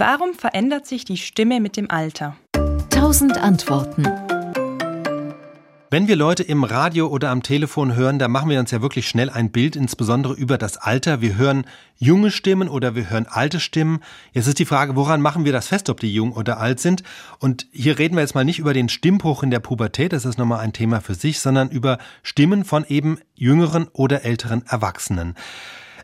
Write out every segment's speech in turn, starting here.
Warum verändert sich die Stimme mit dem Alter? Tausend Antworten. Wenn wir Leute im Radio oder am Telefon hören, da machen wir uns ja wirklich schnell ein Bild, insbesondere über das Alter. Wir hören junge Stimmen oder wir hören alte Stimmen. Jetzt ist die Frage, woran machen wir das fest, ob die jung oder alt sind? Und hier reden wir jetzt mal nicht über den Stimmbruch in der Pubertät, das ist nochmal ein Thema für sich, sondern über Stimmen von eben jüngeren oder älteren Erwachsenen.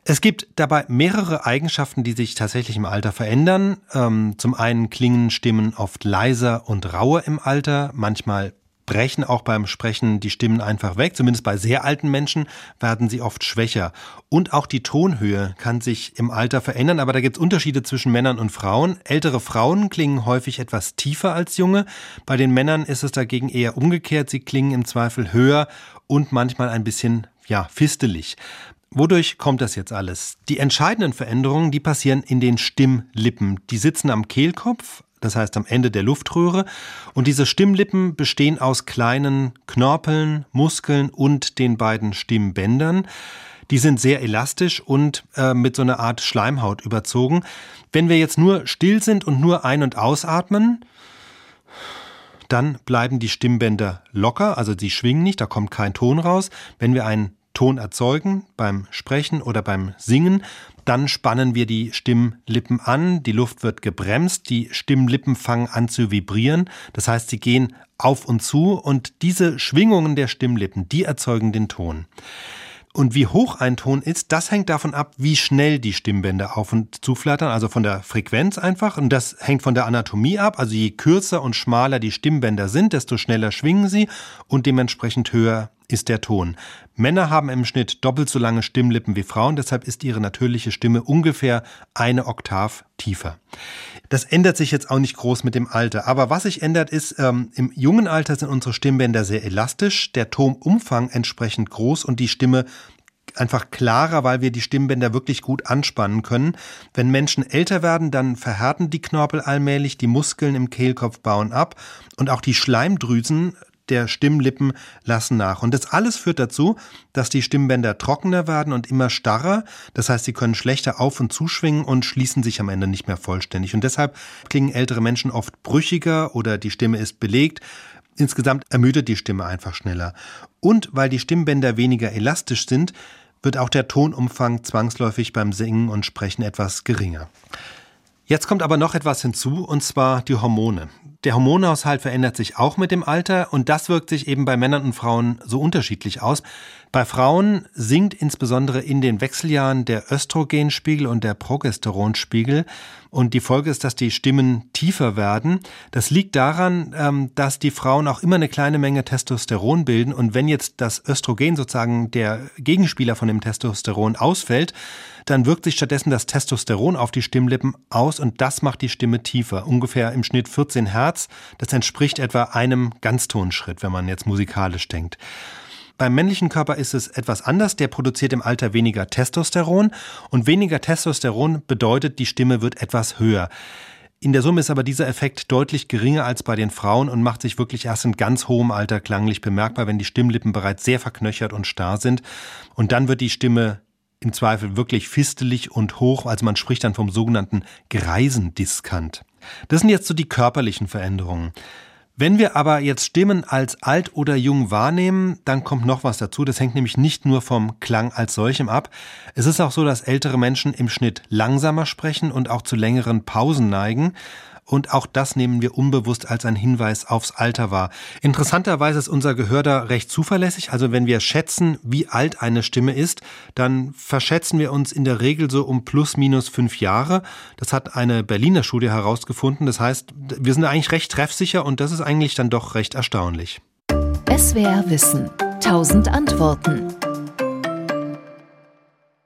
Es gibt dabei mehrere Eigenschaften, die sich tatsächlich im Alter verändern. Ähm, zum einen klingen Stimmen oft leiser und rauer im Alter, manchmal brechen auch beim Sprechen die Stimmen einfach weg. Zumindest bei sehr alten Menschen werden sie oft schwächer. Und auch die Tonhöhe kann sich im Alter verändern, aber da gibt es Unterschiede zwischen Männern und Frauen. Ältere Frauen klingen häufig etwas tiefer als junge. Bei den Männern ist es dagegen eher umgekehrt. Sie klingen im Zweifel höher und manchmal ein bisschen ja, fistelig. Wodurch kommt das jetzt alles? Die entscheidenden Veränderungen, die passieren in den Stimmlippen. Die sitzen am Kehlkopf, das heißt am Ende der Luftröhre. Und diese Stimmlippen bestehen aus kleinen Knorpeln, Muskeln und den beiden Stimmbändern. Die sind sehr elastisch und äh, mit so einer Art Schleimhaut überzogen. Wenn wir jetzt nur still sind und nur ein- und ausatmen, dann bleiben die Stimmbänder locker, also sie schwingen nicht, da kommt kein Ton raus. Wenn wir einen Ton erzeugen, beim Sprechen oder beim Singen. Dann spannen wir die Stimmlippen an, die Luft wird gebremst, die Stimmlippen fangen an zu vibrieren. Das heißt, sie gehen auf und zu und diese Schwingungen der Stimmlippen, die erzeugen den Ton. Und wie hoch ein Ton ist, das hängt davon ab, wie schnell die Stimmbänder auf und zuflattern, also von der Frequenz einfach. Und das hängt von der Anatomie ab. Also je kürzer und schmaler die Stimmbänder sind, desto schneller schwingen sie und dementsprechend höher ist der Ton. Männer haben im Schnitt doppelt so lange Stimmlippen wie Frauen, deshalb ist ihre natürliche Stimme ungefähr eine Oktav tiefer. Das ändert sich jetzt auch nicht groß mit dem Alter, aber was sich ändert ist, ähm, im jungen Alter sind unsere Stimmbänder sehr elastisch, der Tonumfang entsprechend groß und die Stimme einfach klarer, weil wir die Stimmbänder wirklich gut anspannen können. Wenn Menschen älter werden, dann verhärten die Knorpel allmählich, die Muskeln im Kehlkopf bauen ab und auch die Schleimdrüsen der Stimmlippen lassen nach. Und das alles führt dazu, dass die Stimmbänder trockener werden und immer starrer. Das heißt, sie können schlechter auf- und zuschwingen und schließen sich am Ende nicht mehr vollständig. Und deshalb klingen ältere Menschen oft brüchiger oder die Stimme ist belegt. Insgesamt ermüdet die Stimme einfach schneller. Und weil die Stimmbänder weniger elastisch sind, wird auch der Tonumfang zwangsläufig beim Singen und Sprechen etwas geringer. Jetzt kommt aber noch etwas hinzu, und zwar die Hormone. Der Hormonhaushalt verändert sich auch mit dem Alter und das wirkt sich eben bei Männern und Frauen so unterschiedlich aus. Bei Frauen sinkt insbesondere in den Wechseljahren der Östrogenspiegel und der Progesteronspiegel und die Folge ist, dass die Stimmen tiefer werden. Das liegt daran, ähm, dass die Frauen auch immer eine kleine Menge Testosteron bilden und wenn jetzt das Östrogen sozusagen der Gegenspieler von dem Testosteron ausfällt, dann wirkt sich stattdessen das Testosteron auf die Stimmlippen aus und das macht die Stimme tiefer, ungefähr im Schnitt 14 Hertz. Das entspricht etwa einem Ganztonschritt, wenn man jetzt musikalisch denkt. Beim männlichen Körper ist es etwas anders. Der produziert im Alter weniger Testosteron und weniger Testosteron bedeutet, die Stimme wird etwas höher. In der Summe ist aber dieser Effekt deutlich geringer als bei den Frauen und macht sich wirklich erst in ganz hohem Alter klanglich bemerkbar, wenn die Stimmlippen bereits sehr verknöchert und starr sind. Und dann wird die Stimme im Zweifel wirklich fistelig und hoch, also man spricht dann vom sogenannten Greisendiskant. Das sind jetzt so die körperlichen Veränderungen. Wenn wir aber jetzt Stimmen als alt oder jung wahrnehmen, dann kommt noch was dazu. Das hängt nämlich nicht nur vom Klang als solchem ab. Es ist auch so, dass ältere Menschen im Schnitt langsamer sprechen und auch zu längeren Pausen neigen. Und auch das nehmen wir unbewusst als ein Hinweis aufs Alter wahr. Interessanterweise ist unser Gehör da recht zuverlässig. Also wenn wir schätzen, wie alt eine Stimme ist, dann verschätzen wir uns in der Regel so um plus minus fünf Jahre. Das hat eine Berliner Studie herausgefunden. Das heißt, wir sind eigentlich recht treffsicher und das ist eigentlich dann doch recht erstaunlich. SWR Wissen. Tausend Antworten.